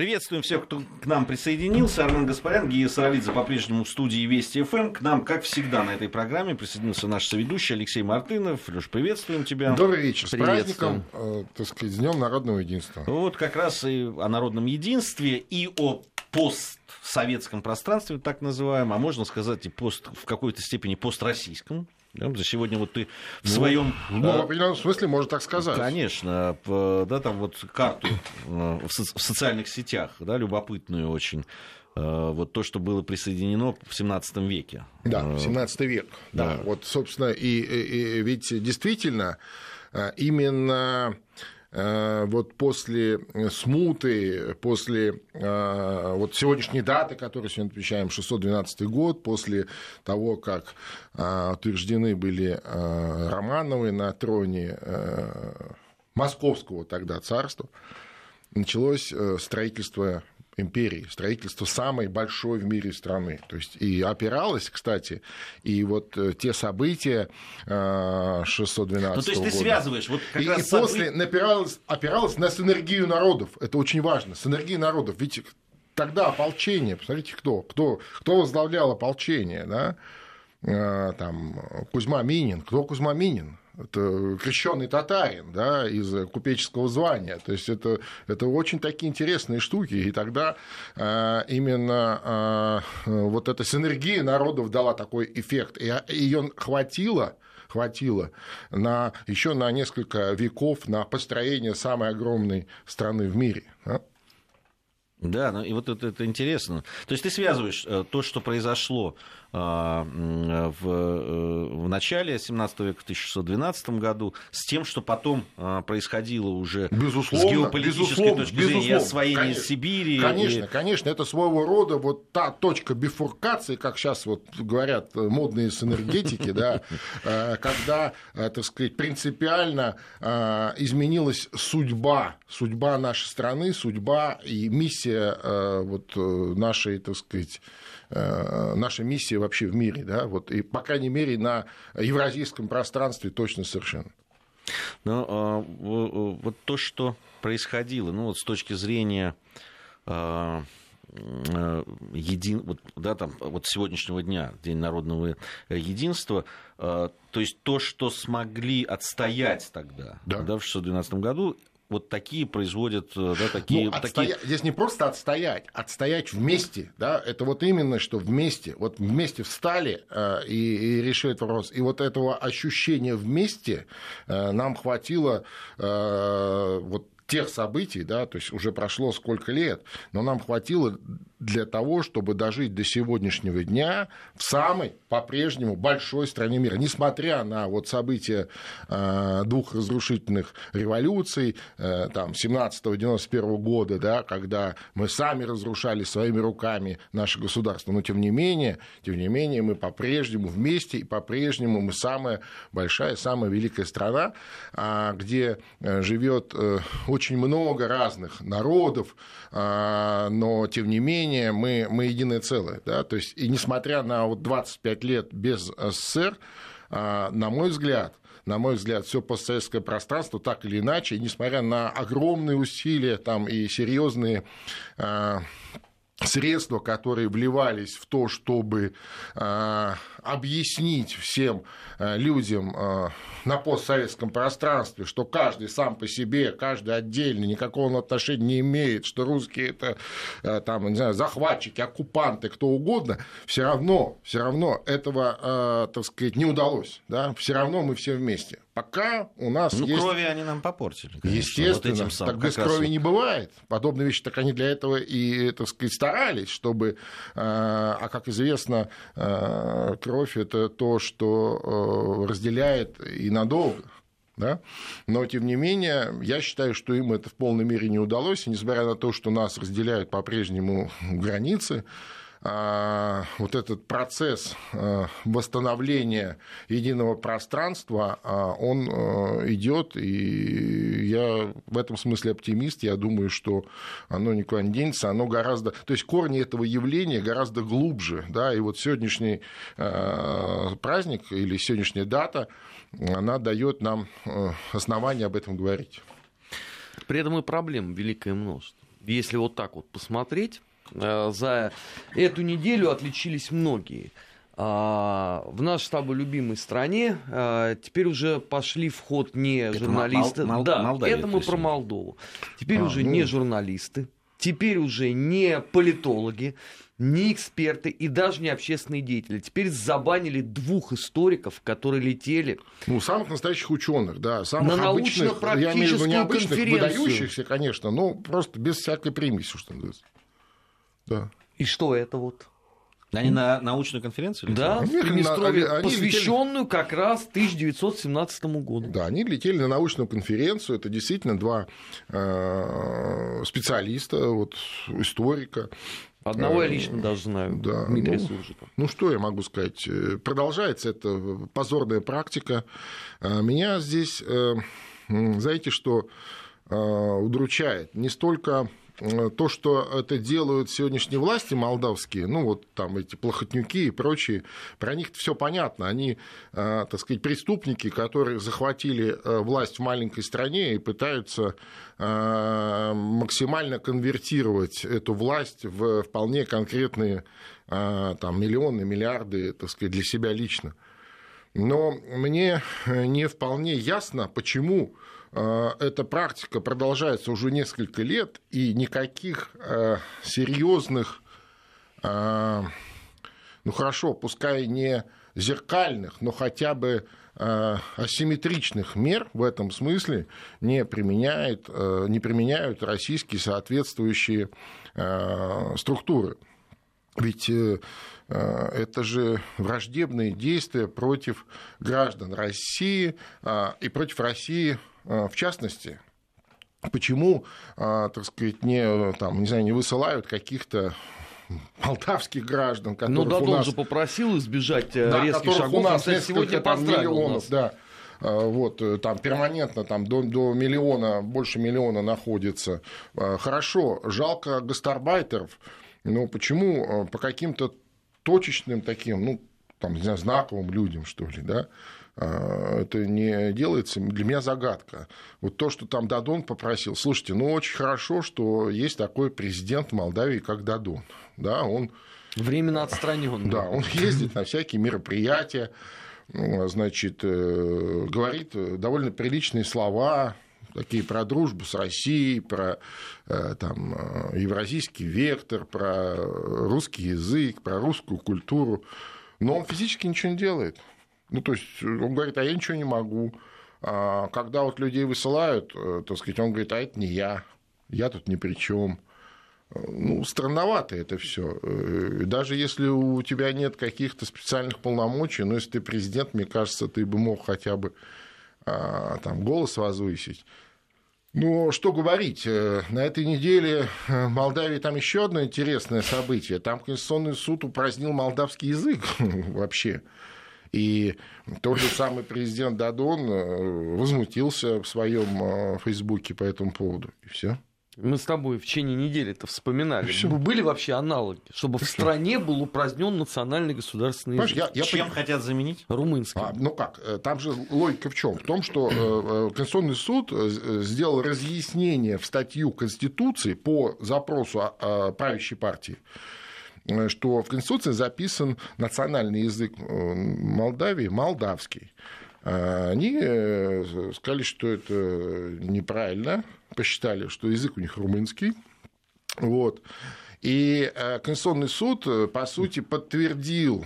Приветствуем всех, кто к нам присоединился. Армен Гаспарян, Гия Саралидзе по-прежнему в студии Вести ФМ. К нам, как всегда, на этой программе присоединился наш соведущий Алексей Мартынов. Леш, приветствуем тебя. Добрый вечер. С праздником, э, так сказать, Днем народного единства. Вот как раз и о народном единстве, и о постсоветском пространстве, так называемом, а можно сказать и пост, в какой-то степени построссийском. Да, за сегодня вот ты в ну, своем... Ну, в определенном смысле можно так сказать. Конечно. Да, там вот карту в социальных сетях, да, любопытную очень вот то, что было присоединено в 17 веке. Да, в 17 век. Да. да. Вот, собственно, и, и, ведь действительно именно Э, вот после э, смуты, после э, вот сегодняшней даты, которую сегодня отмечаем, 612 год, после того, как утверждены были Романовы на троне московского тогда царства, началось строительство империи, строительство самой большой в мире страны. То есть и опиралась, кстати, и вот э, те события 612 э, ну, то есть ты связываешь вот как и, раз и события... после напиралась, опиралась на синергию народов. Это очень важно, синергия народов. Ведь тогда ополчение, посмотрите, кто, кто, кто возглавлял ополчение, да? Э, там Кузьма Минин. Кто Кузьма Минин? Это крещенный татарин да, из купеческого звания. То есть это, это очень такие интересные штуки. И тогда э, именно э, вот эта синергия народов дала такой эффект. И ее хватило хватило на, еще на несколько веков на построение самой огромной страны в мире. Да? Да, ну и вот это, это интересно. То есть ты связываешь э, то, что произошло а, в, э, в начале 17 века, в 1612 году, с тем, что потом а, происходило уже безусловно, с геополитической безусловно, точки зрения, безусловно, освоение конечно, Сибири. Конечно, и... конечно, это своего рода вот та точка бифуркации, как сейчас вот говорят модные с энергетики, да, э, когда, э, так сказать, принципиально изменилась судьба, судьба нашей страны, судьба и миссия вот нашей, так сказать, наша миссия вообще в мире, да, вот, и, по крайней мере, на евразийском пространстве точно совершенно. Но а, вот то, что происходило, ну вот с точки зрения а, э, един, вот, да, там, вот сегодняшнего дня, День народного единства, а, то есть то, что смогли отстоять тогда, да. Да, в 612 году, вот такие производят, э, да, такие... Ну, отстоя... такие... Здесь не просто отстоять, отстоять вместе, да, это вот именно что вместе, вот вместе встали э, и, и решили этот вопрос. И вот этого ощущения вместе э, нам хватило э, вот тех событий, да, то есть уже прошло сколько лет, но нам хватило для того, чтобы дожить до сегодняшнего дня в самой по-прежнему большой стране мира, несмотря на вот события э, двух разрушительных революций, э, там, 17-91 года, да, когда мы сами разрушали своими руками наше государство, но тем не менее, тем не менее мы по-прежнему вместе и по-прежнему мы самая большая, самая великая страна, э, где живет э, очень много разных народов, э, но тем не менее менее мы, мы единое целое. Да? То есть, и несмотря на вот 25 лет без СССР, а, на мой взгляд, на мой взгляд, все постсоветское пространство так или иначе, несмотря на огромные усилия там, и серьезные а, средства, которые вливались в то, чтобы э, объяснить всем э, людям э, на постсоветском пространстве, что каждый сам по себе, каждый отдельно никакого отношения не имеет, что русские это э, там, не знаю, захватчики, оккупанты, кто угодно, все равно, все равно этого, так сказать, не удалось, да, все равно мы все вместе. Пока у нас ну, есть... крови они нам попортили. Конечно, Естественно, вот самым, так без крови раз... не бывает. Подобные вещи, так они для этого и, так сказать, старались, чтобы... А, как известно, кровь – это то, что разделяет и надолго. Да? Но, тем не менее, я считаю, что им это в полной мере не удалось, и несмотря на то, что нас разделяют по-прежнему границы, вот этот процесс а, восстановления единого пространства, а, он идет, и я в этом смысле оптимист, я думаю, что оно никуда не денется, оно гораздо, то есть корни этого явления гораздо глубже, да, и вот сегодняшний праздник или сегодняшняя дата, она дает нам основания об этом говорить. При этом и проблем великое множество. если вот так вот посмотреть, за эту неделю отличились многие. А, в нашей с тобой любимой стране а, теперь уже пошли в ход не это журналисты. Мол, мол, да, Молдавия, это мы про Молдову. Теперь а, уже ну... не журналисты, теперь уже не политологи, не эксперты и даже не общественные деятели. Теперь забанили двух историков, которые летели. Ну, самых настоящих ученых, да, самых на обычных, я имею в виду выдающихся, конечно, но просто без всякой примеси, что называется. Да. И что это вот? Они на научную конференцию летели? Да, в Приднестровье, они, посвященную летели... как раз 1917 году. Да, они летели на научную конференцию. Это действительно два э, специалиста, вот, историка. Одного я э, лично даже знаю, да, Дмитрия ну, Суржика. Ну, что я могу сказать? Э, продолжается эта позорная практика. Э, меня здесь, знаете, что удручает? Не столько Э, то, что это делают сегодняшние власти молдавские, ну вот там эти плохотнюки и прочие, про них все понятно. Они, э, так сказать, преступники, которые захватили э, власть в маленькой стране и пытаются максимально конвертировать эту власть в вполне конкретные там, миллионы, миллиарды, так сказать, для себя лично. Но мне не вполне ясно, почему Э, эта практика продолжается уже несколько лет, и никаких э, серьезных, э, ну хорошо, пускай не зеркальных, но хотя бы асимметричных мер в этом смысле не, применяет, не применяют российские соответствующие структуры. Ведь это же враждебные действия против граждан России и против России в частности, почему, а, так сказать, не, там, не, знаю, не высылают каких-то молдавских граждан, которые Ну, Дадон нас... же попросил избежать э, да, резких шагов, у нас сегодня там, миллионов, да, а, вот, э, там перманентно там, до, до миллиона, больше миллиона находится. Хорошо, жалко гастарбайтеров, но почему по каким-то точечным таким, ну, там, не знаю, знаковым людям, что ли, да, это не делается, для меня загадка. Вот то, что там Дадон попросил, слушайте, ну очень хорошо, что есть такой президент Молдавии, как Дадон. Да, он... Временно отстранен. Да, он ездит на всякие мероприятия, ну, значит, э, говорит довольно приличные слова, такие про дружбу с Россией, про э, там, э, евразийский вектор, про русский язык, про русскую культуру. Но он физически ничего не делает. Ну, то есть он говорит, а я ничего не могу. А когда вот людей высылают, э, так сказать, он говорит, а это не я, я тут ни при чем. Ну, странновато это все. Э, даже если у тебя нет каких-то специальных полномочий, но если ты президент, мне кажется, ты бы мог хотя бы а, там, голос возвысить. Ну, что говорить, э, на этой неделе в Молдавии там еще одно интересное событие. Там Конституционный суд упразднил молдавский язык вообще. И тот же самый президент Дадон э, возмутился в своем э, Фейсбуке по этому поводу. И все. Мы с тобой в течение недели это вспоминали. Все. Были вообще аналоги, чтобы в стране был упразднен национальный государственный язык. Я, я Чем пон... хотят заменить? Румынский. А, ну как, э, там же логика в чем? В том, что Конституционный суд сделал разъяснение в статью Конституции по запросу правящей партии что в Конституции записан национальный язык э, Молдавии, молдавский. А они э, сказали, что это неправильно, посчитали, что язык у них румынский. Вот. И Конституционный суд, по сути, подтвердил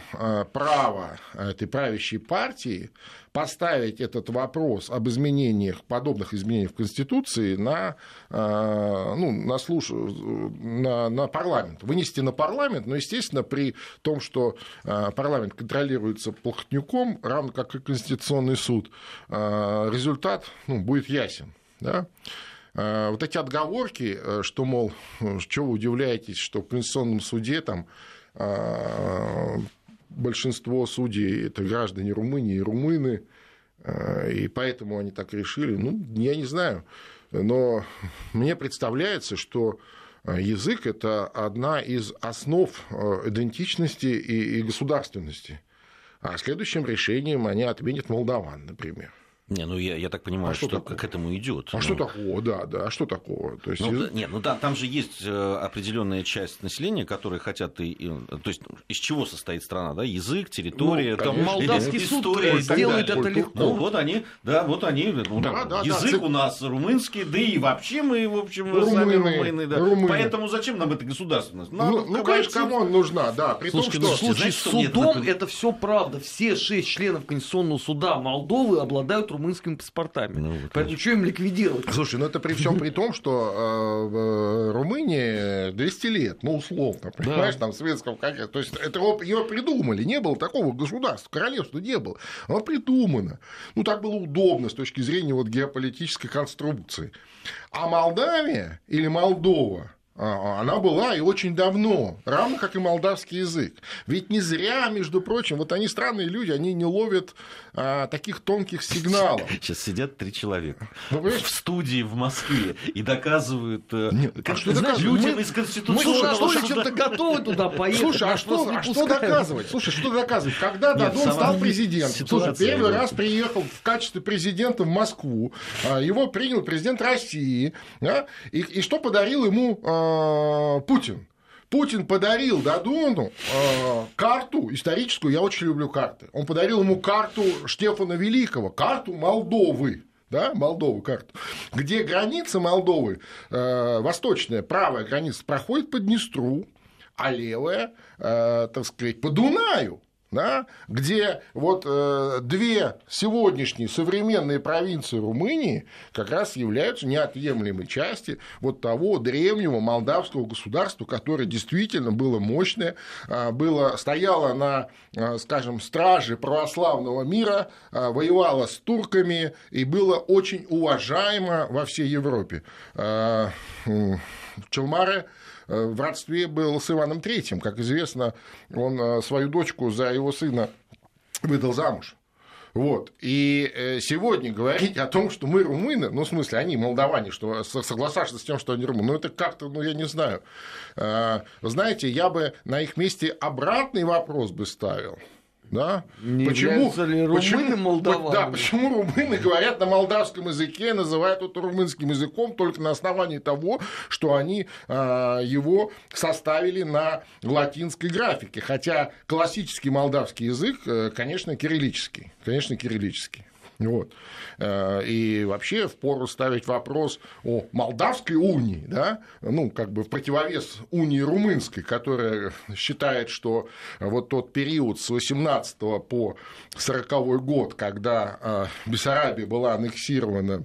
право этой правящей партии поставить этот вопрос об изменениях, подобных изменениях в Конституции на, э, ну, на, слуш... на, на парламент. Вынести на парламент, но, естественно, при том, что э, парламент контролируется Плохотнюком, равно как и Конституционный суд, э, результат ну, будет ясен. Да? Вот эти отговорки, что, мол, что вы удивляетесь, что в Конституционном суде там большинство судей это граждане Румынии румыны, э, и поэтому они так решили. Ну, я не знаю. Но мне представляется, что э, язык – это одна из основ э, идентичности и государственности. А следующим решением они отменят молдаван, например. Не, ну я, я так понимаю, а что, что к этому идет. А ну. что такого, да, да, а что такого? То есть, ну. Нет, ну да, там же есть э, определенная часть населения, которые хотят, и, и, то есть из чего состоит страна, да, язык, территория, ну, там молдавский суд история, сделает это легко. Ну вот они, да, вот они, ну, да, да, язык да, у нас румынский, да и вообще мы, в общем, румыны, сами румыны, да. Румыны. Поэтому зачем нам эта государственность? ну, ну конечно, кому он нужна, да. При Слушайте, том, что... ну, в случае с судом это все правда. Все шесть членов Конституционного суда Молдовы обладают румынскими паспортами. Ну, вот, Поэтому что им ликвидировать? Слушай, ну это при всем при том, что э, Румынии 200 лет, ну условно, понимаешь, да. там советского как То есть это его придумали, не было такого государства, королевства не было. Оно придумано. Ну так было удобно с точки зрения вот геополитической конструкции. А Молдавия или Молдова она была и очень давно, равно как и молдавский язык. Ведь не зря, между прочим, вот они странные люди, они не ловят а, таких тонких сигналов. Сейчас сидят три человека ну, в студии в Москве и доказывают, э, Нет, как, а что знаешь, людям мы, из Конституционного Мы чем-то готовы туда поехать. Слушай, а что, а что доказывать? Слушай, что доказывать? Когда Дадон стал президентом, слушай, первый раз приехал в качестве президента в Москву, а, его принял президент России, да, и, и что подарил ему а, Э, Путин. Путин подарил Дадону э, карту историческую, я очень люблю карты. Он подарил ему карту Штефана Великого, карту Молдовы да, Молдову карту, где граница Молдовы, э, восточная, правая граница проходит по Днестру, а левая, э, так сказать, по Дунаю да, где вот э, две сегодняшние современные провинции Румынии как раз являются неотъемлемой частью вот того древнего молдавского государства, которое действительно было мощное, э, было, стояло на, э, скажем, страже православного мира, э, воевало с турками и было очень уважаемо во всей Европе. Э, Челмары в родстве был с Иваном Третьим. Как известно, он э, свою дочку за его сына выдал замуж. Вот. И э, сегодня говорить о том, что мы румыны, ну, в смысле, они молдаване, что соглашаться с тем, что они румыны, ну, это как-то, ну, я не знаю. Знаете, я бы на их месте обратный вопрос бы ставил. Да? Не почему, ли румыны почему? Да, почему румыны говорят на молдавском языке, называют это румынским языком только на основании того, что они а, его составили на латинской графике. Хотя классический молдавский язык, э, конечно, кириллический. Конечно, кириллический. Вот. Э, и вообще впору ставить вопрос о Молдавской унии, да, ну, как бы в противовес унии румынской, которая считает, что вот тот период с 18 по 40 год, когда э, Бессарабия была аннексирована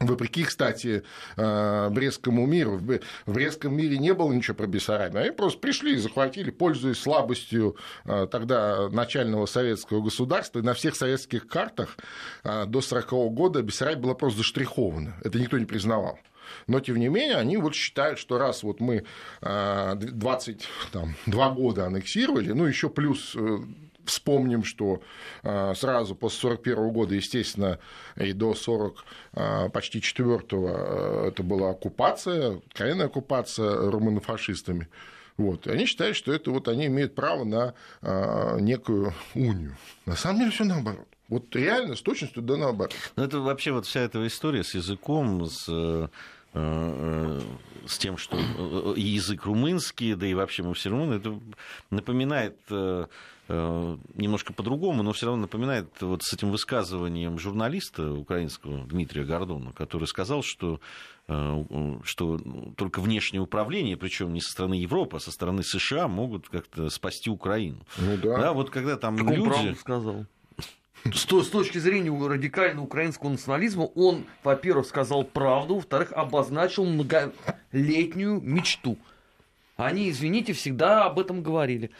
Вопреки, кстати, э, Брестскому миру. В Брестском мире не было ничего про Бессарабию. Они просто пришли и захватили, пользуясь слабостью э, тогда начального советского государства. И на всех советских картах э, до 1940 года Бессарабия была просто заштрихована. Это никто не признавал. Но, тем не менее, они вот считают, что раз вот мы 22 года аннексировали, ну, еще плюс Вспомним, что а, сразу после 1941 года, естественно, и до 40, а, почти 4 а, это была оккупация, крайняя оккупация румынофашистами. Вот. И они считают, что это вот они имеют право на некую унию. На самом деле все наоборот. Вот реально с точностью да наоборот. Ну, это вообще вот вся эта история с языком, с э, э, с тем, что э, язык румынский, да и вообще мы все румыны, это напоминает Э, немножко по-другому, но все равно напоминает вот с этим высказыванием журналиста украинского Дмитрия Гордона, который сказал, что, э, что только внешнее управление, причем не со стороны Европы, а со стороны США могут как-то спасти Украину. Ну да. да вот когда там так люди... сказал. С, с точки зрения радикального украинского национализма, он, во-первых, сказал правду, во-вторых, обозначил многолетнюю мечту. Они, извините, всегда об этом говорили.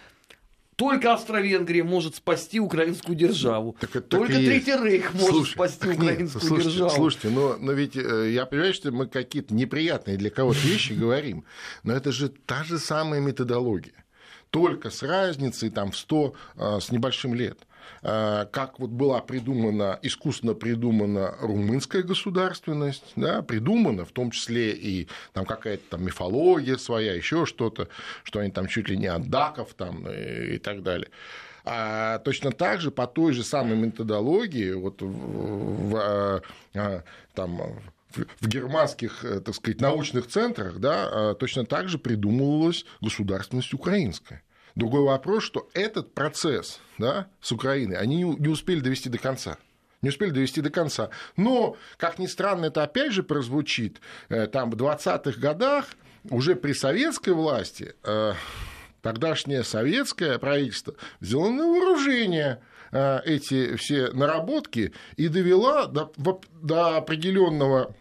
Только Австро-Венгрия может спасти украинскую державу. Так это Только так Третий Рейх может Слушай, спасти украинскую слушайте, державу. Слушайте, но, но ведь э, я понимаю, что мы какие-то неприятные для кого-то вещи говорим, но это же та же самая методология. Только с разницей там, в 100 э, с небольшим лет. Э, как вот была придумана, искусственно придумана румынская государственность, да, придумана, в том числе и там какая-то там мифология своя, еще что-то, что они там чуть ли не от даков там и, и так далее. А точно так же, по той же самой методологии, вот в, в, а, там, в германских, э, так сказать, научных центрах, да, точно так же придумывалась государственность украинская. Другой вопрос, что этот процесс да, с Украиной они не успели довести до конца. Не успели довести до конца. Но, как ни странно, это опять же прозвучит, э, там в 20-х годах уже при советской власти э, тогдашнее советское правительство взяло на вооружение э, эти все наработки и довела до, до определенного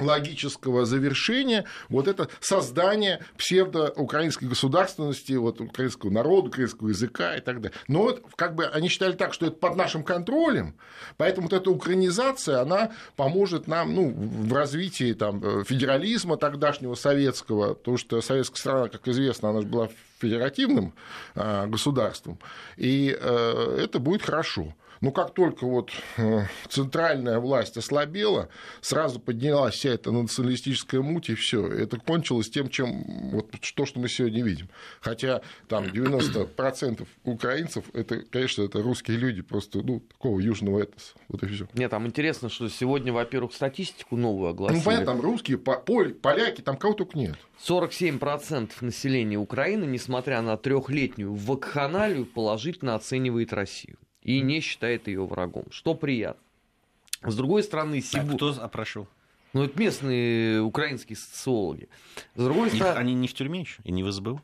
логического завершения вот это создание псевдоукраинской государственности, вот, украинского народа, украинского языка и так далее. Но вот как бы они считали так, что это под нашим контролем, поэтому вот эта украинизация, она поможет нам ну, в развитии там, федерализма тогдашнего советского, потому что советская страна, как известно, она же была федеративным а, государством, и э, это будет хорошо. Но как только вот э, центральная власть ослабела, сразу поднялась вся эта националистическая муть, и все. Это кончилось тем, чем вот то, что мы сегодня видим. Хотя там 90% украинцев, это, конечно, это русские люди, просто ну, такого южного этноса. Вот и все. Нет, там интересно, что сегодня, во-первых, статистику новую огласили. Ну, понятно, там русские, поляки, там кого только нет. 47% населения Украины, несмотря на трехлетнюю вакханалию, положительно оценивает Россию и не считает ее врагом, что приятно. С другой стороны, Сибу... А кто опрошил? Ну, это местные украинские социологи. С другой стороны... Они не в тюрьме еще и не в СБУ?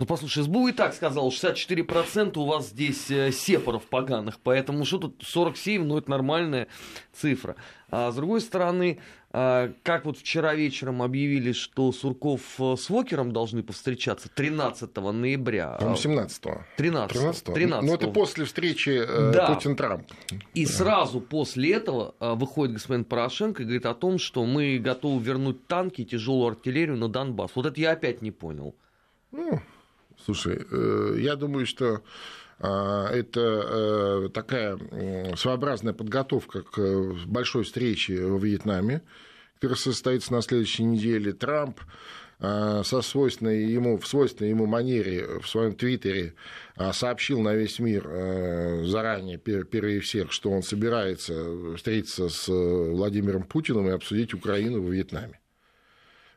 Ну, послушай, СБУ и так сказал, 64% у вас здесь э, сепаров поганых, поэтому что тут 47, ну, это нормальная цифра. А с другой стороны, а, как вот вчера вечером объявили, что Сурков э, с Вокером должны повстречаться 13 ноября. Там 17 -го. 13 13 -го. 13 Ну, это после встречи э, да. Путин-Трамп. И сразу после этого э, выходит господин Порошенко и говорит о том, что мы готовы вернуть танки и тяжелую артиллерию на Донбасс. Вот это я опять не понял. Ну, Слушай, я думаю, что а, это э, такая своеобразная подготовка к большой встрече во Вьетнаме, которая состоится на следующей неделе. Трамп а, со свойственной ему, в свойственной ему манере в своем твиттере а, сообщил на весь мир э, заранее, первее всех, что он собирается встретиться с Владимиром Путиным и обсудить Украину во Вьетнаме.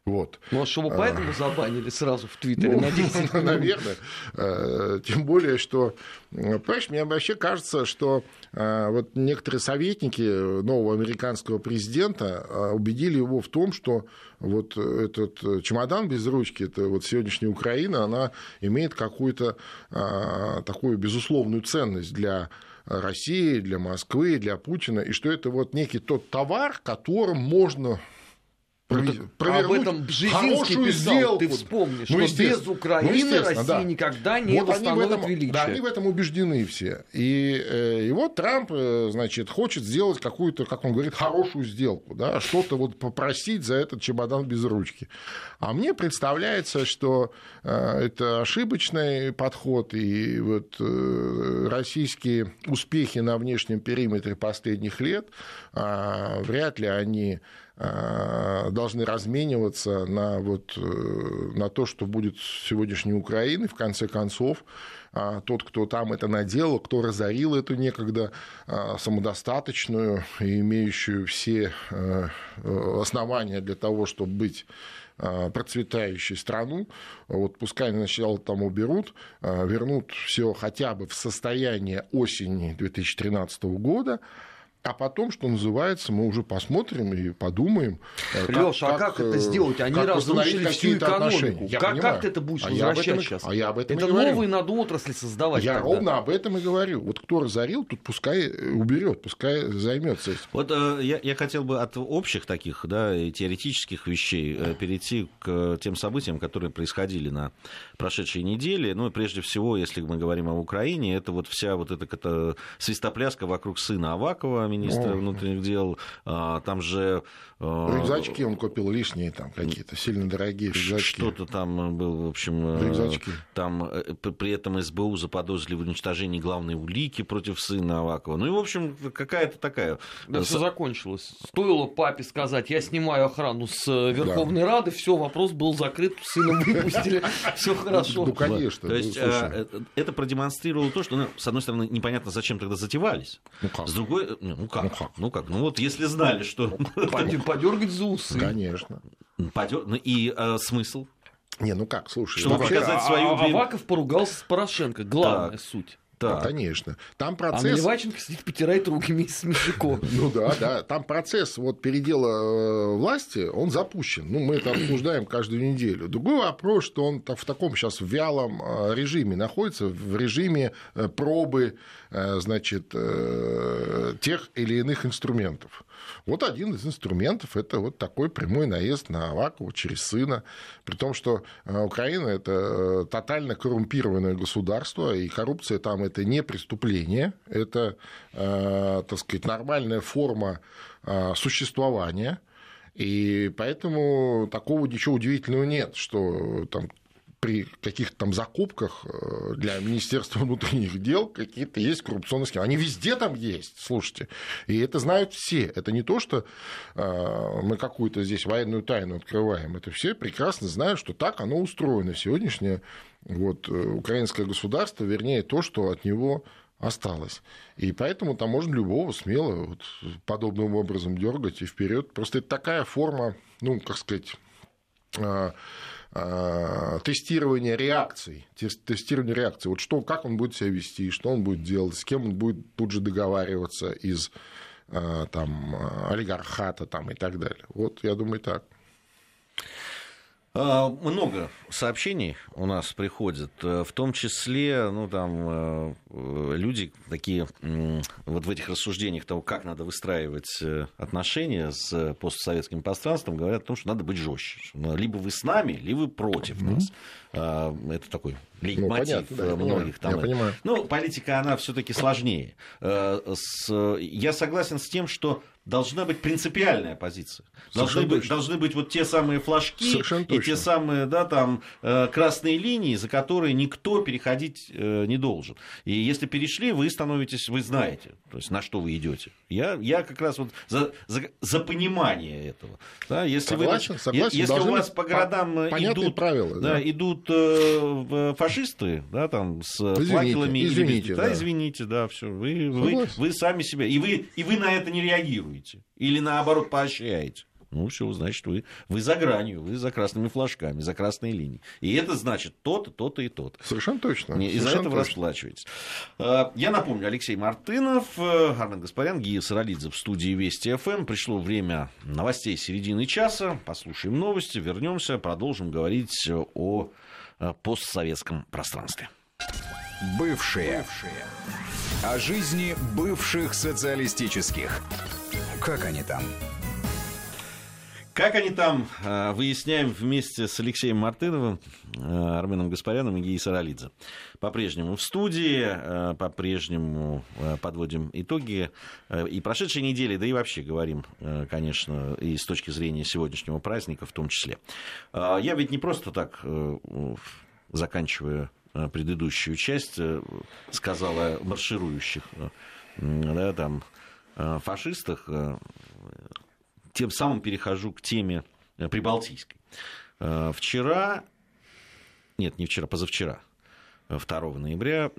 Вот. Может, чтобы поэтому а... забанили сразу в Твиттере ну, на 10 Наверное. Э, тем более, что, понимаешь, мне вообще кажется, что э, вот некоторые советники нового американского президента э, убедили его в том, что вот этот чемодан без ручки, это вот сегодняшняя Украина, она имеет какую-то такую безусловную ценность для России, для Москвы, для Путина, и что это вот некий тот товар, которым можно ну, об этом Бжезинский писал, сделку. ты вспомнишь, ну, что без Украины ну, Россия да. никогда не вот восстановит этом, величие. Да, они в этом убеждены все. И, э, и вот Трамп, э, значит, хочет сделать какую-то, как он говорит, хорошую сделку, да, что-то вот попросить за этот чемодан без ручки. А мне представляется, что э, это ошибочный подход, и вот российские успехи на внешнем периметре последних лет а, вряд ли они должны размениваться на, вот, э, на то, что будет сегодняшней Украины, в конце концов, а, тот, кто там это наделал, кто разорил эту некогда а, самодостаточную и имеющую все э, основания для того, чтобы быть процветающей страну, вот пускай сначала там уберут, вернут все хотя бы в состояние осени 2013 года, а потом, что называется, мы уже посмотрим и подумаем. Э, Леша, а как это э, сделать? Они как разрушили всю экономику. Я как, как ты это будешь а возвращать сейчас? А я об этом это и говорю. новые надо отрасли создавать. Я тогда. ровно об этом и говорю. Вот кто разорил, тут пускай э, уберет, пускай займется этим. Вот э, я, я хотел бы от общих таких, да, теоретических вещей э, перейти к тем событиям, которые происходили на прошедшей неделе. Ну и прежде всего, если мы говорим о Украине, это вот вся вот эта свистопляска вокруг сына Авакова, замминистра внутренних дел, а, там же... А, рюкзачки он купил лишние там какие-то, сильно дорогие рюкзачки. Что-то там был, в общем... Рюкзачки. Там при этом СБУ заподозрили в уничтожении главной улики против сына Авакова. Ну и, в общем, какая-то такая... Да, все закончилось. Стоило папе сказать, я снимаю охрану с Верховной да. Рады, все, вопрос был закрыт, сына выпустили, все хорошо. Ну, конечно. То есть это продемонстрировало то, что, ну, с одной стороны, непонятно, зачем тогда затевались. Ну как? С другой, э, ну как? Ну как? Ну, как? ну вот если знали, что... Подергать за усы. Конечно. Подер... Ну, и э, смысл? Не, ну как, слушай. Чтобы вообще... показать свою... А, Аваков поругался с Порошенко. Главная так. суть. Да. конечно. Там процесс... А Наливайченко сидит, потирает руки вместе с Мишиком. Ну да, да. Там процесс вот передела э, власти, он запущен. Ну, мы это обсуждаем каждую неделю. Другой вопрос, что он в таком сейчас вялом э, режиме находится, в режиме э, пробы, значит, тех или иных инструментов. Вот один из инструментов – это вот такой прямой наезд на Авакова через сына, при том, что э, Украина – это э, тотально коррумпированное государство, и коррупция там – это не преступление, это, э, так сказать, нормальная форма существования, и поэтому такого ничего удивительного нет, что там при каких-то там закупках э, для Министерства внутренних дел какие-то есть коррупционные схемы. Они везде там есть, слушайте. И это знают все. Это не то, что э, мы какую-то здесь военную тайну открываем. Это все прекрасно знают, что так оно устроено. Сегодняшнее вот, э, украинское государство, вернее, то, что от него осталось. И поэтому там можно любого смело вот подобным образом дергать и вперед. Просто это такая форма, ну, как сказать, тестирование реакций, тестирование реакций, вот что, как он будет себя вести, что он будет делать, с кем он будет тут же договариваться из э, там, олигархата там, и так далее. Вот я думаю так. А, много сообщений у нас приходит, э, в том числе, ну, там, э, люди такие, вот в этих рассуждениях того, как надо выстраивать э, отношения с постсоветским пространством, говорят о том, что надо быть жестче. Либо вы с нами, либо вы против mm-hmm. нас. А, это такой лейтмотив ну, понятно, многих да, там. Я. Ну, политика, она все-таки сложнее. Я согласен с тем, что должна быть принципиальная позиция. Должны быть, должны быть вот те самые флажки и те самые да, там, э, красные линии, за которые никто переходить э, не должен. И если перешли, вы становитесь, вы знаете, то есть на что вы идете. Я, я как раз вот за, за, за понимание этого. Да, если согласен, вы, согласен. Если у вас по городам идут, правила, да. Да, идут э, фашисты, да, там, с извините, факелами, извините, да, да, извините, да, все, вы, вы, вы сами себя, и вы, и вы на это не реагируете мотивируете или наоборот поощряете. Ну, все, значит, вы, вы за гранью, вы за красными флажками, за красной линией. И это значит то-то, то-то и то-то. Совершенно точно. И за этого точно. расплачиваетесь. А, я напомню, Алексей Мартынов, э, Армен Гаспарян, Гия Саралидзе в студии Вести ФМ. Пришло время новостей середины часа. Послушаем новости, вернемся, продолжим говорить о э, постсоветском пространстве. Бывшие. Бывшие. О жизни бывших социалистических. Как они там? Как они там, э, выясняем вместе с Алексеем Мартыновым, э, Арменом Гаспаряном и Геей Саралидзе. По-прежнему в студии, э, по-прежнему подводим итоги и прошедшей недели, да и вообще говорим, конечно, и с точки зрения сегодняшнего праздника в том числе. Я ведь не просто так заканчиваю предыдущую часть, сказала марширующих, да, там, фашистах, э, тем самым перехожу к теме э, прибалтийской. Вчера, нет, не вчера, позавчера, 2 ноября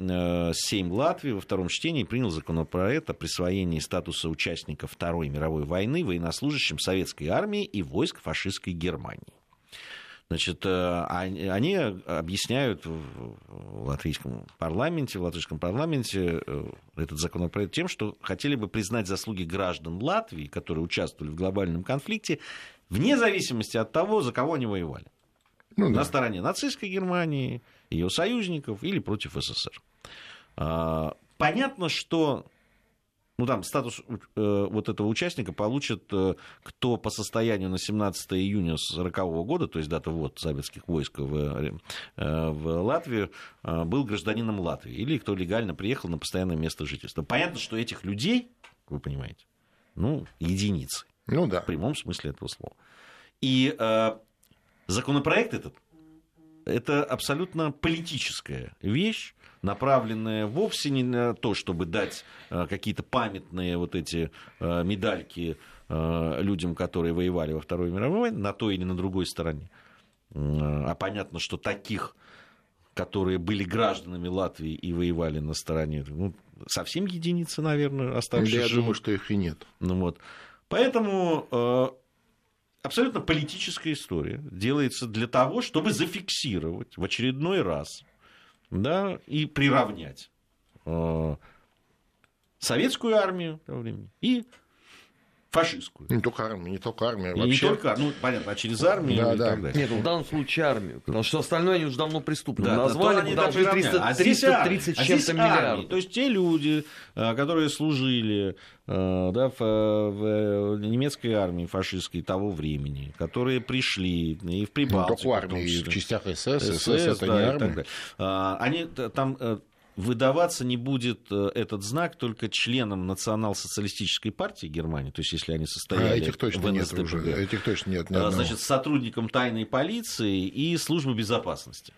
Сейм Латвии во втором чтении принял законопроект о присвоении статуса участника Второй мировой войны военнослужащим советской армии и войск фашистской Германии. Значит, э, они объясняют в латвийском парламенте, в латвийском парламенте э, этот законопроект тем, что хотели бы признать заслуги граждан Латвии, которые участвовали в глобальном конфликте, вне зависимости от того, за кого они воевали. Ну, да. На стороне нацистской Германии, ее союзников или против СССР. А, понятно, что ну, там статус э, вот этого участника получит, э, кто по состоянию на 17 июня 1940 года, то есть дата ввод советских войск в, э, в Латвию, э, был гражданином Латвии, или кто легально приехал на постоянное место жительства. Понятно, что этих людей вы понимаете. Ну, единицы. Ну да. В прямом смысле этого слова. И э, законопроект этот это абсолютно политическая вещь, направленная вовсе не на то, чтобы дать э, какие-то памятные вот эти э, медальки э, людям, которые воевали во Второй мировой, на той или на другой стороне. А понятно, что таких, которые были гражданами Латвии и воевали на стороне, ну, совсем единицы, наверное, оставшиеся. Я думаю, что их и нет. Ну, вот. Поэтому абсолютно политическая история делается для того, чтобы зафиксировать в очередной раз да, и приравнять э, советскую армию того времени. и фашистскую. Не только армию, не только армию. И вообще... не только, ну, понятно, а через армию да, и да. так далее. Нет, ну, в данном случае армию, потому что остальное они уже давно преступно Да, назвали, они потому что даже 300, а здесь 330 армия, с а чем-то армия. миллиардов. То есть те люди, э, которые служили э, да, в, в немецкой армии фашистской того времени, которые пришли и в Ну, Прибалтику. только в армии, в частях СС, СС, СС, это да, не и так армия. далее. А, Они там э, выдаваться не будет э, этот знак только членам национал-социалистической партии Германии, то есть если они А состояли этих точно в нет НСДАПГ. уже. Этих точно нет ни А, одного. значит, сотрудникам тайной полиции и службы безопасности.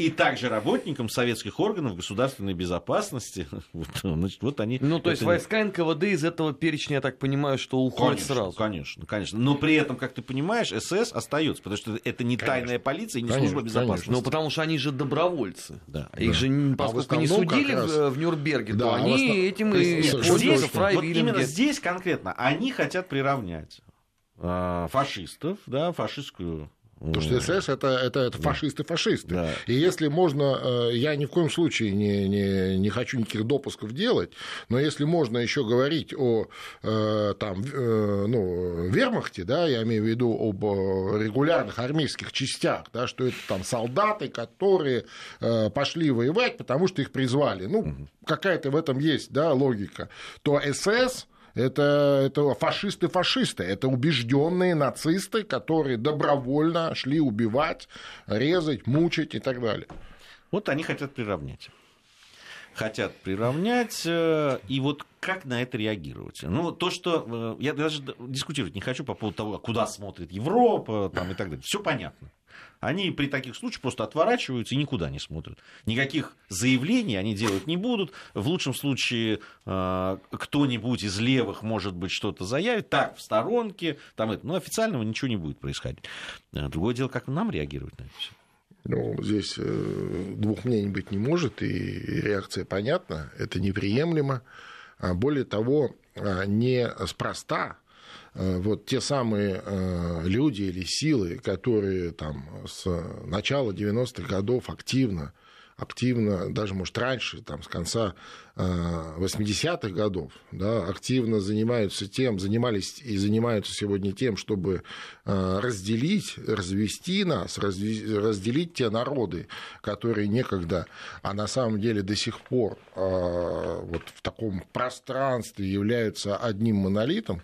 И также работникам советских органов государственной безопасности. Вот, значит, вот они... Ну, то есть это- войска НКВД из этого перечня, я так понимаю, что уходят Конечно, сразу. конечно, конечно. Но при этом, как ты понимаешь, СС остается, потому что это не Конечно. тайная полиция и не Конечно, служба безопасности. Ну, потому что они же добровольцы. Да. Их Да. же, не- А поскольку не судили раз- в, в Нюрнберге, Да, то а они основ- этим и есть Вот именно здесь конкретно они хотят приравнять э, фашистов, да, фашистскую... Потому что СС это, это, это фашисты-фашисты. Да. И если можно, э, я ни в коем случае не, не, не хочу никаких допусков делать, но если можно еще говорить о э, там, э, ну, вермахте, да, я имею в виду об регулярных армейских частях, да, что это там солдаты, которые пошли воевать, потому что их призвали. Ну, какая-то в этом есть да, логика. То СС это, это фашисты-фашисты, это убежденные нацисты, которые добровольно шли убивать, резать, мучить и так далее. Вот они хотят приравнять. Хотят приравнять, э, и вот как на это реагировать? Ну, то, что... э, Я даже дискутировать не хочу по поводу того, куда смотрит Европа там, и так далее. Все понятно. Они при таких случаях просто отворачиваются и никуда не смотрят. Никаких заявлений они делать не будут. В лучшем случае э, кто-нибудь из левых, может быть, что-то заявит. Так, в сторонке. Там. Но официального ничего не будет происходить. Другое дело, как нам реагировать на это все. Ну, здесь э, двух мнений быть не может, и реакция понятна, это неприемлемо. А Более того, а, неспроста э, вот те самые э, люди или силы, которые там с начала 90-х годов активно активно, даже, может, раньше, там, с конца э, 80-х годов, да, активно занимаются тем, занимались и занимаются сегодня тем, чтобы э, разделить, развести нас, разделить те народы, которые некогда, а на самом деле до сих пор э, вот в таком пространстве являются одним монолитом,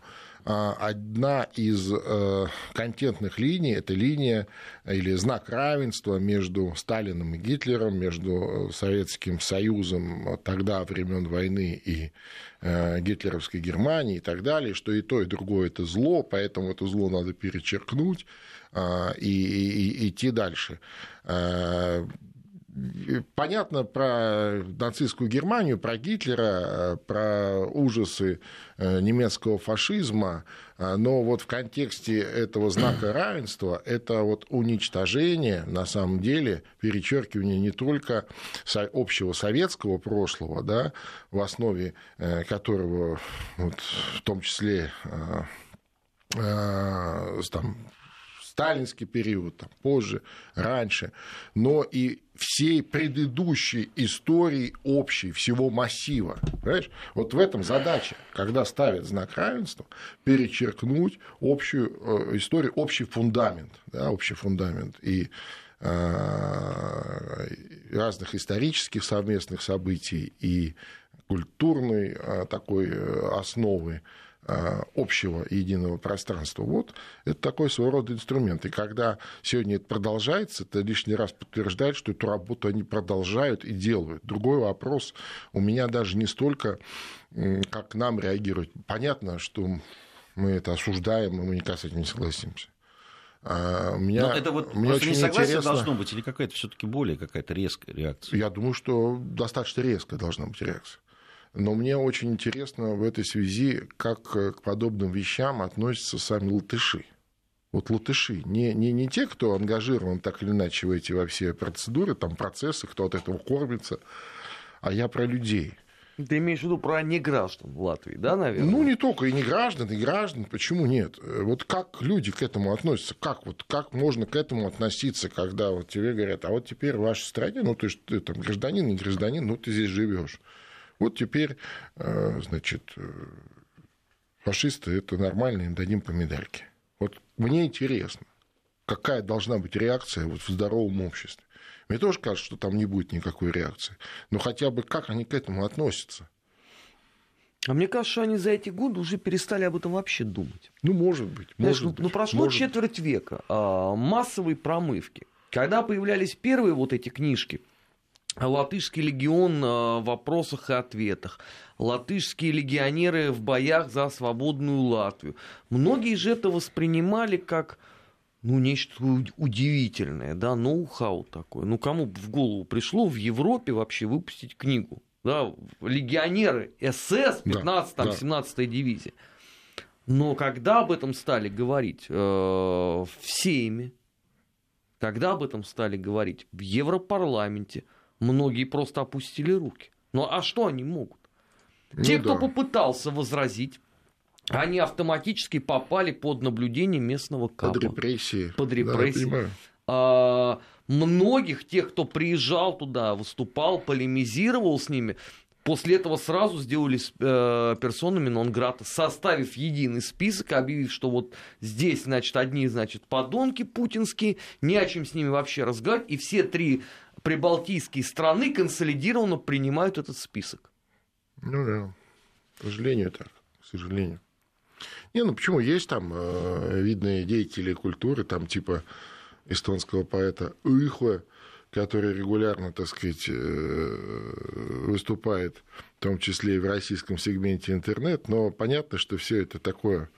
одна из э, контентных линий – это линия или знак равенства между Сталином и Гитлером, между Советским Союзом тогда, времен войны, и э, гитлеровской Германии и так далее, что и то, и другое – это зло, поэтому это зло надо перечеркнуть а, и, и- и идти дальше. Понятно про нацистскую Германию, про Гитлера, про ужасы э, немецкого фашизма, а, но вот в контексте этого знака равенства это вот уничтожение, на самом деле, перечеркивание не только общего советского прошлого, да, в основе э, которого вот, в том числе э, э, там, сталинский период, там, позже, раньше, но и всей предыдущей истории общей, всего массива. Понимаешь? Вот в этом задача, когда ставят знак равенства, перечеркнуть общую э, историю, общий фундамент, да, общий фундамент и э, разных исторических совместных событий и культурной э, такой основы общего единого пространства. Вот это такой своего рода инструмент. И когда сегодня это продолжается, это лишний раз подтверждает, что эту работу они продолжают и делают. Другой вопрос у меня даже не столько, как нам реагировать. Понятно, что мы это осуждаем, и мы никак с этим не согласимся. А, меня, Но это вот мне очень несогласие интересно... должно быть или какая-то все-таки более какая-то резкая реакция? Я думаю, что достаточно резкая должна быть реакция. Но мне очень интересно в этой связи, как к подобным вещам относятся сами латыши. Вот латыши, не, не, не те, кто ангажирован так или иначе в эти во все процедуры, там процессы, кто от этого кормится, а я про людей – ты имеешь в виду про неграждан в Латвии, да, наверное? Ну, не только и не граждан, и граждан. Почему нет? Вот как люди к этому относятся? Как, вот, как можно к этому относиться, когда вот тебе говорят, а вот теперь в вашей стране, ну, ты, ты там гражданин, не гражданин, ну, ты здесь живешь. Вот теперь, э, значит, э, фашисты – это нормально, им дадим по медальке. Вот мне интересно, какая должна быть реакция вот в здоровом обществе. Мне тоже кажется, что там не будет никакой реакции. Но хотя бы как они к этому относятся? А мне кажется, что они за эти годы уже перестали об этом вообще думать. Ну, может быть. Знаешь, может ну, быть ну, прошло может четверть века а, массовой промывки. Когда появлялись первые вот эти книжки, Латышский легион в вопросах и ответах. Латышские легионеры в боях за свободную Латвию. Многие же это воспринимали как ну, нечто удивительное, да, ноу-хау такое. Ну, кому в голову пришло в Европе вообще выпустить книгу? Да, легионеры СС 15-17 да, дивизия. Но когда об этом стали говорить э, в Сейме, когда об этом стали говорить в Европарламенте, многие просто опустили руки. Ну а что они могут? Ну, Те, да. кто попытался возразить, они автоматически попали под наблюдение местного капа. Под репрессии. Под репрессии. Да, а, многих тех, кто приезжал туда, выступал, полемизировал с ними, После этого сразу сделали э, персонами нон-грата, составив единый список, объявив, что вот здесь, значит, одни, значит, подонки путинские, не о чем с ними вообще разговаривать, и все три прибалтийские страны консолидированно принимают этот список. Ну да, к сожалению так, к сожалению. Не, ну почему? Есть там э, видные деятели культуры, там типа эстонского поэта Ихла, который регулярно, так сказать, э, выступает, в том числе и в российском сегменте интернет, но понятно, что все это такое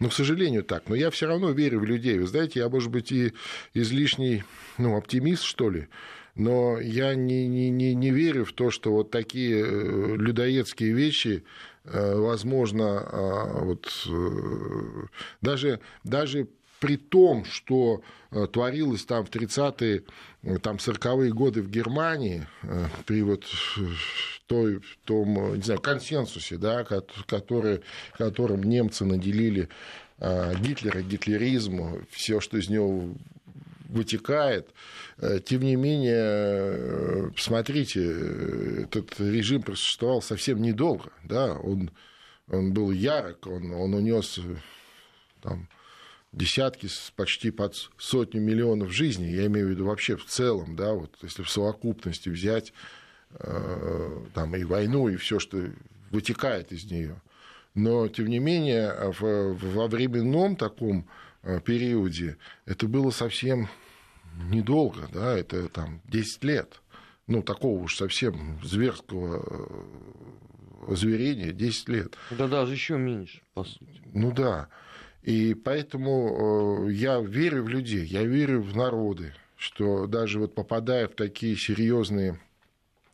ну, к сожалению, так. Но я все равно верю в людей. Вы знаете, я, может быть, и излишний ну, оптимист, что ли, но я не, не, не, не верю в то, что вот такие э, людоедские вещи Э, возможно, а, вот, э, даже, даже при том, что творилось там в 30-е, там 40-е годы в Германии, при вот той, том, не знаю, консенсусе, да, который, которым немцы наделили Гитлера, гитлеризму, все, что из него вытекает. Э, тем не менее, э, посмотрите, э, этот режим просуществовал совсем недолго. Да? Он, он был ярок, он, он унес там, десятки, почти под сотню миллионов жизней, я имею в виду вообще в целом, да, вот если в совокупности взять там и войну, и все, что вытекает из нее. Но, тем не менее, во временном таком Э, периоде это было совсем недолго, да, это там 10 лет. Ну, такого уж совсем зверского э, зверения 10 лет. Да даже еще меньше, по сути. Ну да. И поэтому э, я верю в людей, я верю в народы, что даже вот попадая в такие серьезные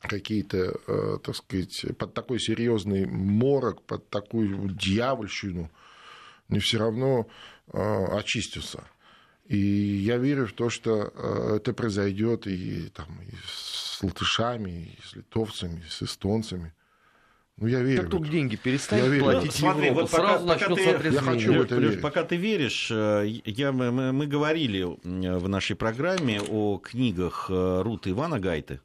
какие-то, так сказать, под такой серьезный морок, под такую дьявольщину, не все равно Э, очистился. И я верю в то, что э, это произойдет и, там, и с латышами, и с литовцами, и с эстонцами. Ну, я верю. Как только деньги перестанут платить ну, смотри, Европу, вот сразу пока, пока ты, я хочу в это верить. Пока ты веришь, э, я, мы, мы говорили в нашей программе о книгах Руты Ивана Гайты.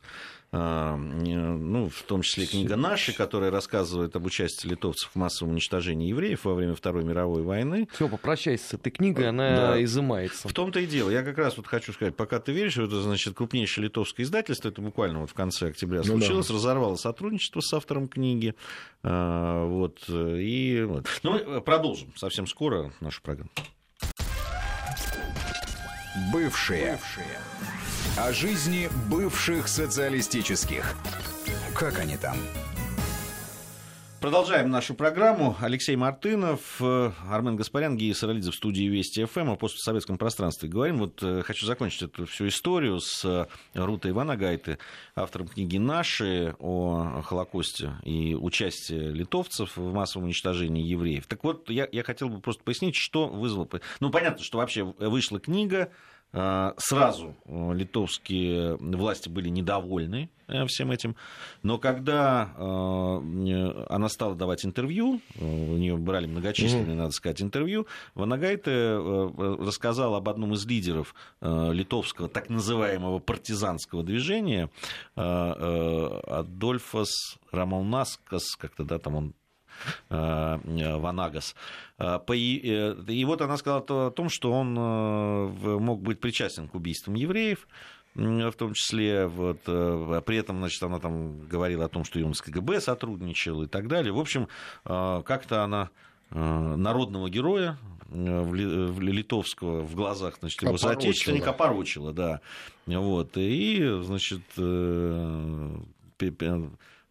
А, ну, в том числе книга «Наши», которая рассказывает об участии литовцев в массовом уничтожении евреев во время Второй мировой войны. Все, попрощайся с этой книгой, она да. изымается. В том-то и дело. Я как раз вот хочу сказать, пока ты веришь, это, значит, крупнейшее литовское издательство, это буквально вот в конце октября случилось, ну, да. разорвало сотрудничество с автором книги. А, вот, и... Ну, мы продолжим совсем скоро нашу программу. Бывшие. Бывшие. О жизни бывших социалистических. Как они там? Продолжаем нашу программу. Алексей Мартынов, э, Армен Гаспарян, Гия Саралидзе в студии Вести ФМ о постсоветском пространстве. Говорим, вот э, хочу закончить эту всю историю с э, Рутой Иванагайты, автором книги «Наши» о Холокосте и участии литовцев в массовом уничтожении евреев. Так вот, я, я хотел бы просто пояснить, что вызвало... Ну, понятно, что вообще вышла книга, сразу э, литовские власти были недовольны э, всем этим. Но когда э, она стала давать интервью, у нее брали многочисленные, mm-hmm. надо сказать, интервью, Ванагайте рассказал об одном из лидеров литовского так называемого партизанского движения, Адольфос Рамалнаскас, как-то, да, там он Э, Ванагас. Э, э, и вот она сказала о том, что он мог быть причастен к убийствам евреев, в том числе, вот, при этом, значит, она там говорила о том, что и он с КГБ сотрудничал и так далее. В общем, как-то она народного героя литовского в глазах значит, его опорочила. соотечественника опорочила, да. Вот, и, значит,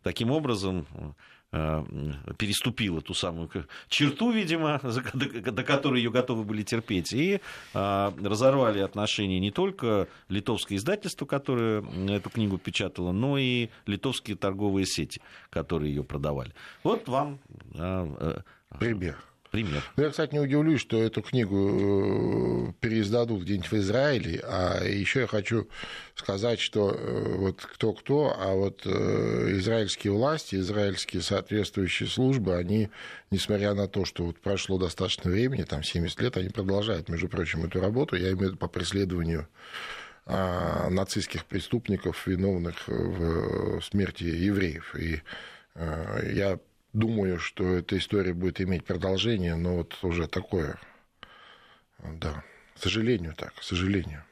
таким образом Э, переступила ту самую черту, видимо, до которой ее готовы были терпеть, и э, разорвали отношения не только литовское издательство, которое эту книгу печатало, но и литовские торговые сети, которые ее продавали. Вот вам э, пример пример. Ну, я, кстати, не удивлюсь, что эту книгу э, переиздадут где-нибудь в Израиле. А еще я хочу сказать, что э, вот кто-кто, а вот э, израильские власти, израильские соответствующие службы, они, несмотря на то, что вот прошло достаточно времени, там 70 лет, они продолжают, между прочим, эту работу. Я имею в виду по преследованию а, нацистских преступников, виновных в смерти евреев. И я думаю, что эта история будет иметь продолжение, но вот уже такое, да, к сожалению так, к сожалению.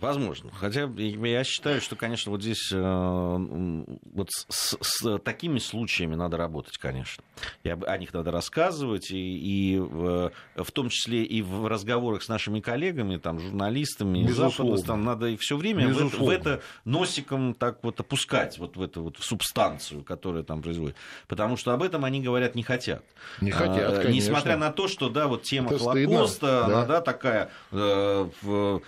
Возможно. Хотя я считаю, что, конечно, вот здесь э, вот с, с такими случаями надо работать, конечно. И об, о них надо рассказывать, и, и в, в том числе и в разговорах с нашими коллегами, там, журналистами, Безусловно. там надо и все время в это, в это носиком так вот опускать, вот в эту вот субстанцию, которая там производит. Потому что об этом они говорят не хотят. Не хотят, а, конечно. Несмотря на то, что, да, вот тема это Холокоста, стыдно, она, да, такая э,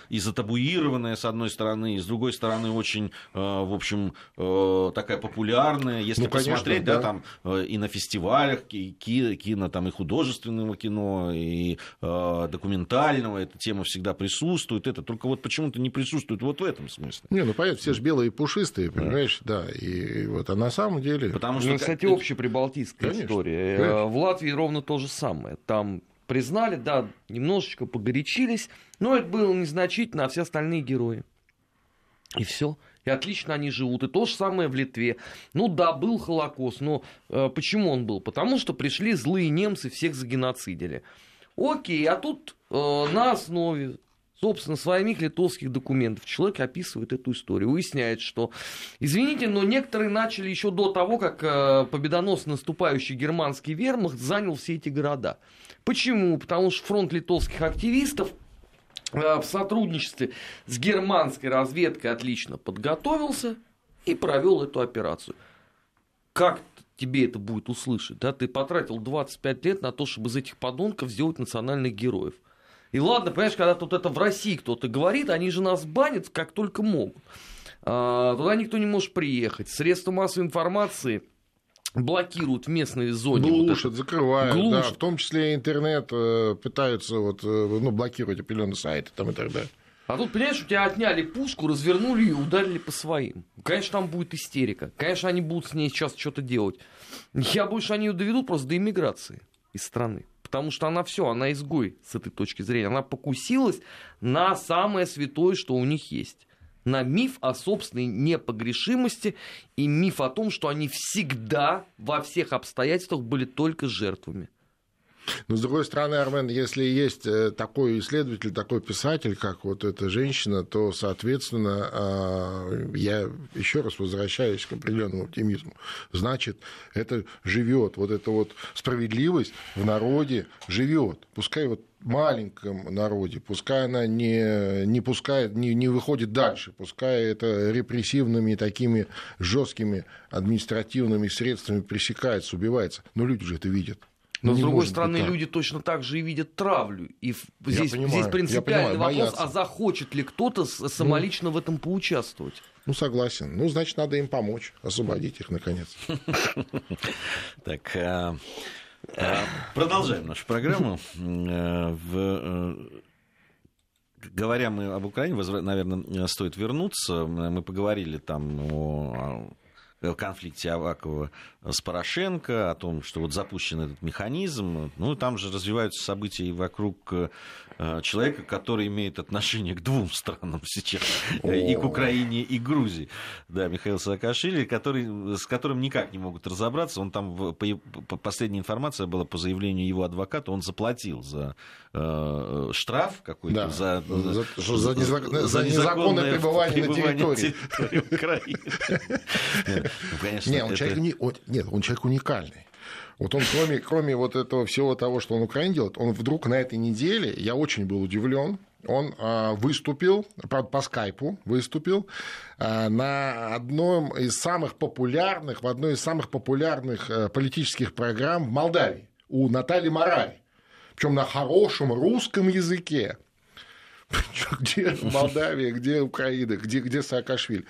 и затабуирована, востребованная, с одной стороны, и с другой стороны, очень, э, в общем, э, такая популярная. Если ну, конечно, посмотреть, да. да, там э, и на фестивалях кино, кино там и художественного кино, и документального, эта тема всегда присутствует. Это только вот почему-то не присутствует вот в этом смысле. Не, ну понятно, все же белые и пушистые, понимаешь, да. да. И вот, а на самом деле... Потому что, ну, кстати, общеприбалтийская конечно, история. Конечно. В Латвии ровно то же самое. Там признали, да, немножечко погорячились, но это было незначительно, а все остальные герои. И все. И отлично они живут. И то же самое в Литве. Ну да, был Холокост, но э, почему он был? Потому что пришли злые немцы, всех загеноцидили. Окей, а тут э, на основе собственно, своих литовских документов человек описывает эту историю, выясняет, что, извините, но некоторые начали еще до того, как э, победоносно наступающий германский вермахт занял все эти города. Почему? Потому что фронт литовских активистов э, в сотрудничестве с германской разведкой отлично подготовился и провел эту операцию. Как тебе это будет услышать? Да? Ты потратил 25 лет на то, чтобы из этих подонков сделать национальных героев. И ладно, понимаешь, когда тут это в России кто-то говорит, они же нас банят как только могут. А, туда никто не может приехать. Средства массовой информации – блокируют в местной зоне. Глушат, вот закрывают, глушат. да, в том числе интернет э, пытаются вот, э, ну, блокировать определенные сайты там и так далее. А тут, понимаешь, у тебя отняли пушку, развернули и ударили по своим. Конечно, там будет истерика. Конечно, они будут с ней сейчас что-то делать. Я больше они ее доведут просто до иммиграции из страны. Потому что она все, она изгой с этой точки зрения. Она покусилась на самое святое, что у них есть на миф о собственной непогрешимости и миф о том, что они всегда во всех обстоятельствах были только жертвами. Но, с другой стороны, Армен, если есть э, такой исследователь, такой писатель, как вот эта женщина, то, соответственно, а, я еще раз возвращаюсь к определенному оптимизму. Значит, это живет, вот эта вот справедливость в народе живет. Пускай вот маленьком народе, пускай она не, не пускает, не, не выходит дальше, пускай это репрессивными такими жесткими административными средствами пресекается, убивается, но люди же это видят. Но, Не с другой стороны, люди точно так же и видят травлю. И здесь, понимаю, здесь принципиальный понимаю, вопрос, боятся. а захочет ли кто-то с- самолично в этом поучаствовать? Ну, согласен. Ну, значит, надо им помочь, освободить их, наконец. Так, а, а, продолжаем нашу программу. Э, э, Говоря мы об Украине, наверное, стоит вернуться. Мы поговорили там о о конфликте Авакова с Порошенко, о том, что вот запущен этот механизм. Ну, там же развиваются события и вокруг э, человека, который имеет отношение к двум странам сейчас, и к Украине, и Грузии. Да, Михаил Саакашвили, который, с которым никак не могут разобраться. Он там, в- по, по- последняя информация была по заявлению его адвоката, он заплатил за э, штраф какой-то, Да, за, за- за незак- за незаконное пребывание на территории. территории Украины. Ну, конечно, Не, он это- человек, он- нет, он человек уникальный. Вот он, кроме, кроме вот этого всего того, что он в Украине делает, он вдруг на этой неделе, я очень был удивлен, он а, выступил, правда, по скайпу выступил а, на одном из самых популярных, в одной из самых популярных э, политических программ в Молдавии у Натальи Мораль. Причем на хорошем русском языке. Где Молдавия, где Украина, где, где Саакашвили.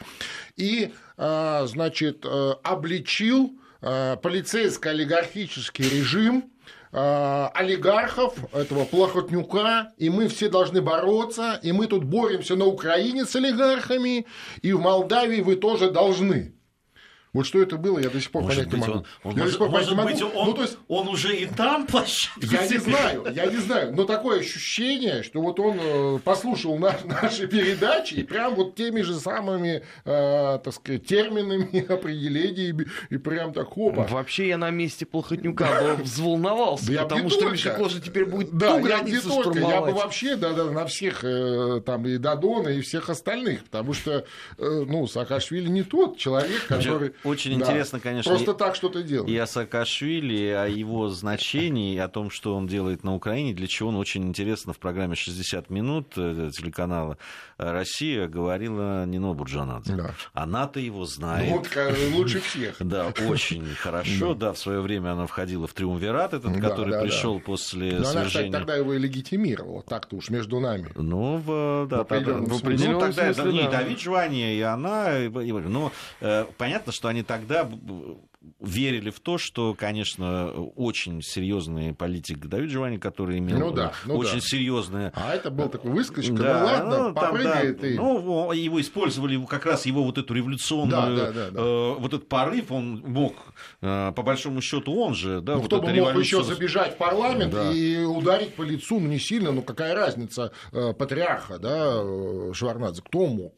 И, а, значит, э, обличил а, полицейско-олигархический режим а, олигархов, этого плохотнюка, и мы все должны бороться, и мы тут боремся на Украине с олигархами, и в Молдавии вы тоже должны. Вот что это было, я до сих пор Может понять не быть, могу. он, Я до сих может, пор понять не может могу. быть, он, Ну, то есть, он уже и там площадку я не знаю, я не знаю, но такое ощущение, что вот он э, послушал на- наши передачи и прям вот теми же самыми, э, так сказать, терминами, определениями, и прям так хопа. Вообще я на месте Плохотнюка бы взволновался, Да я потому не что. Мишекожа теперь будет Да, ту я не границу только, я бы штурмовать. вообще да, да, на всех, э, там, и Дадона, и всех остальных, потому что, э, ну, Саакашвили не тот человек, который... Очень да, интересно, конечно, Просто и- так что-то делает. И о Саакашвили, о его значении, и о том, что он делает на Украине, для чего он очень интересно в программе «60 минут» э, телеканала «Россия» говорила Нино Бурджанадзе. Да. Она-то его знает. Ну, вот, лучше всех. Да, очень хорошо. Да, в свое время она входила в триумвират, этот, который пришел после Но она, свержения. тогда его и легитимировала, так-то уж между нами. Ну, да, В определенном тогда- смысле. ну, тогда это не да. Давид Жвания, и она. но э, понятно, что они тогда верили в то, что, конечно, очень серьезный политик Давид Жвани, который имел Ну да, ну очень да. серьезное А это был такой выскочка, да, ну ладно, ну, попрыгает да, и... Ну, его использовали как раз его вот эту революционную, Да, да, да, да. э, вот этот порыв, он мог, э, по большому счету, он же, да, Ну, вот кто бы эту мог еще забежать в парламент Да. и ударить по лицу, ну не сильно, ну какая разница, э, патриарха, да, э, Шварнадзе, кто мог?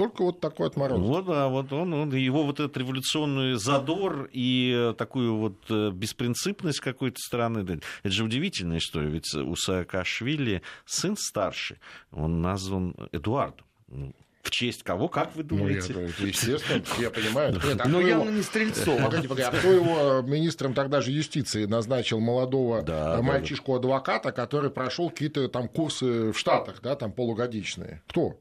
Только вот такой отморозок. Вот, да, вот он, он, его вот этот революционный задор и э, такую вот э, беспринципность какой-то стороны, да, это же удивительная история, ведь у Саакашвили сын старший, он назван Эдуардом. Ну, В честь кого, как вы Ну, я, думаете? естественно, я понимаю. Нет, а Но кто явно его- не Стрельцов. Погоди, погоди, а кто его министром тогда же юстиции назначил молодого э, да, мальчишку-адвоката, который прошел какие-то там курсы в Штатах, да, там полугодичные? Кто?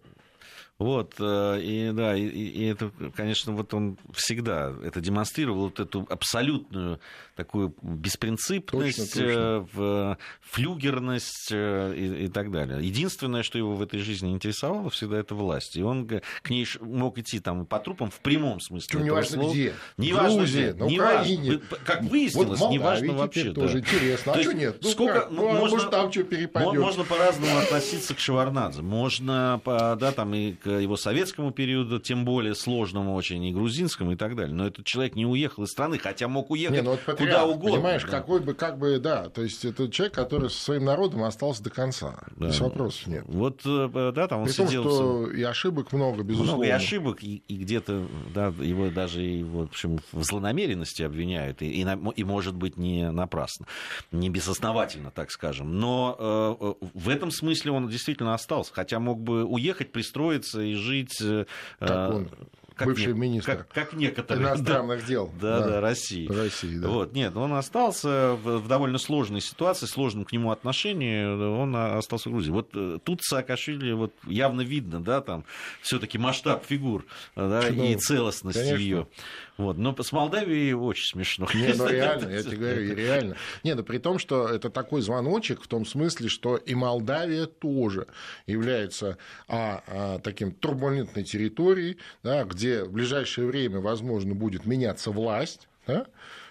Вот, э, и да, и, и- это, конечно, вот он всегда это демонстрировал, вот эту абсолютную такую беспринципность, Точно, точно. э, флюгерность э, и, и так далее. Единственное, что его в этой жизни интересовало, всегда это власть. И он к ней мог идти там по трупам в прямом смысле. Этого неважно слова. где. Неважно В Грузии, где. на. Украине. Вы- Как Вот выяснилось, в Молдавии неважно теперь вообще. тоже да. интересно. А То что нет? Ну сколько, как? ну, а можно, может, там что перепадет? мо- можно по-разному относиться к Шеварнадзе. Можно, да, там и к его советскому периоду, тем более сложному очень, и грузинскому, и так далее. Но этот человек не уехал из страны, хотя мог уехать не, ну, вот куда угодно. Понимаешь, да. какой бы, как бы, да, то есть это человек, который со своим народом остался до конца. Да. Без вопросов нет. Вот, э, да, там он При сидел... Том, что и ошибок много, безусловно. Много и ошибок, и, и где-то, да, его даже и, в общем, в злонамеренности обвиняют, и, и, и может быть, не напрасно, не безосновательно, так скажем. Но э, в этом смысле он действительно остался, хотя мог бы уехать, пристроиться и жить... Э, как он как бывший не, министр как, как некоторые иностранных дел да, да, да, России. России да. Вот, нет, он остался в, в довольно сложной ситуации, сложном к нему отношении, он остался в Грузии. Вот э, тут Саакашвили вот явно видно, да, там все-таки масштаб фигур да, ну, и целостность ее. Вот. Но с Молдавией очень смешно. Не, ну реально, я тебе говорю, реально. Не, ну при том, что это такой звоночек в том смысле, что и Молдавия тоже является а, а, таким турбулентной территорией, да, где в ближайшее время, возможно, будет меняться власть, да,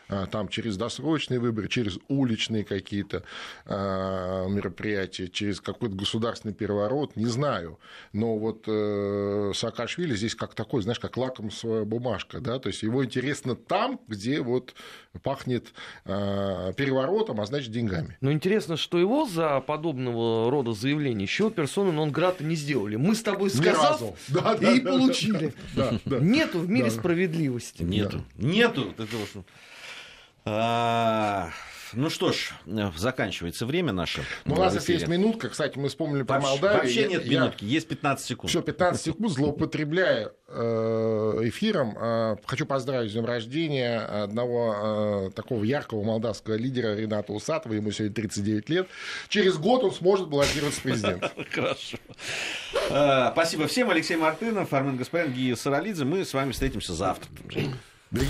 там через досрочные выборы, через уличные какие-то а, мероприятия, через какой-то государственный переворот, не знаю. Но вот э, Саакашвили здесь как такой, знаешь, как лакомствовая бумажка, да, то есть его интересно там, где вот пахнет а, переворотом, а значит деньгами. Но интересно, что его за подобного рода заявления еще персоны нон-грата не сделали. Мы с тобой сказав, да, да, и да, получили. Да, да, Нету в мире справедливости. Нету. Нету. А, ну что ж, заканчивается время наше. Ну, у нас если есть минутка, кстати, мы вспомнили про Молдавию. Вообще нет я, минутки, есть 15 секунд. Все, 15 секунд, злоупотребляя э, эфиром, э, хочу поздравить с днем рождения одного э, такого яркого молдавского лидера Рената Усатова, ему сегодня 39 лет. Через год он сможет баллотироваться президент. Хорошо. Спасибо всем. Алексей Мартынов, Армен Гаспарян, Гия Саралидзе. Мы с вами встретимся завтра.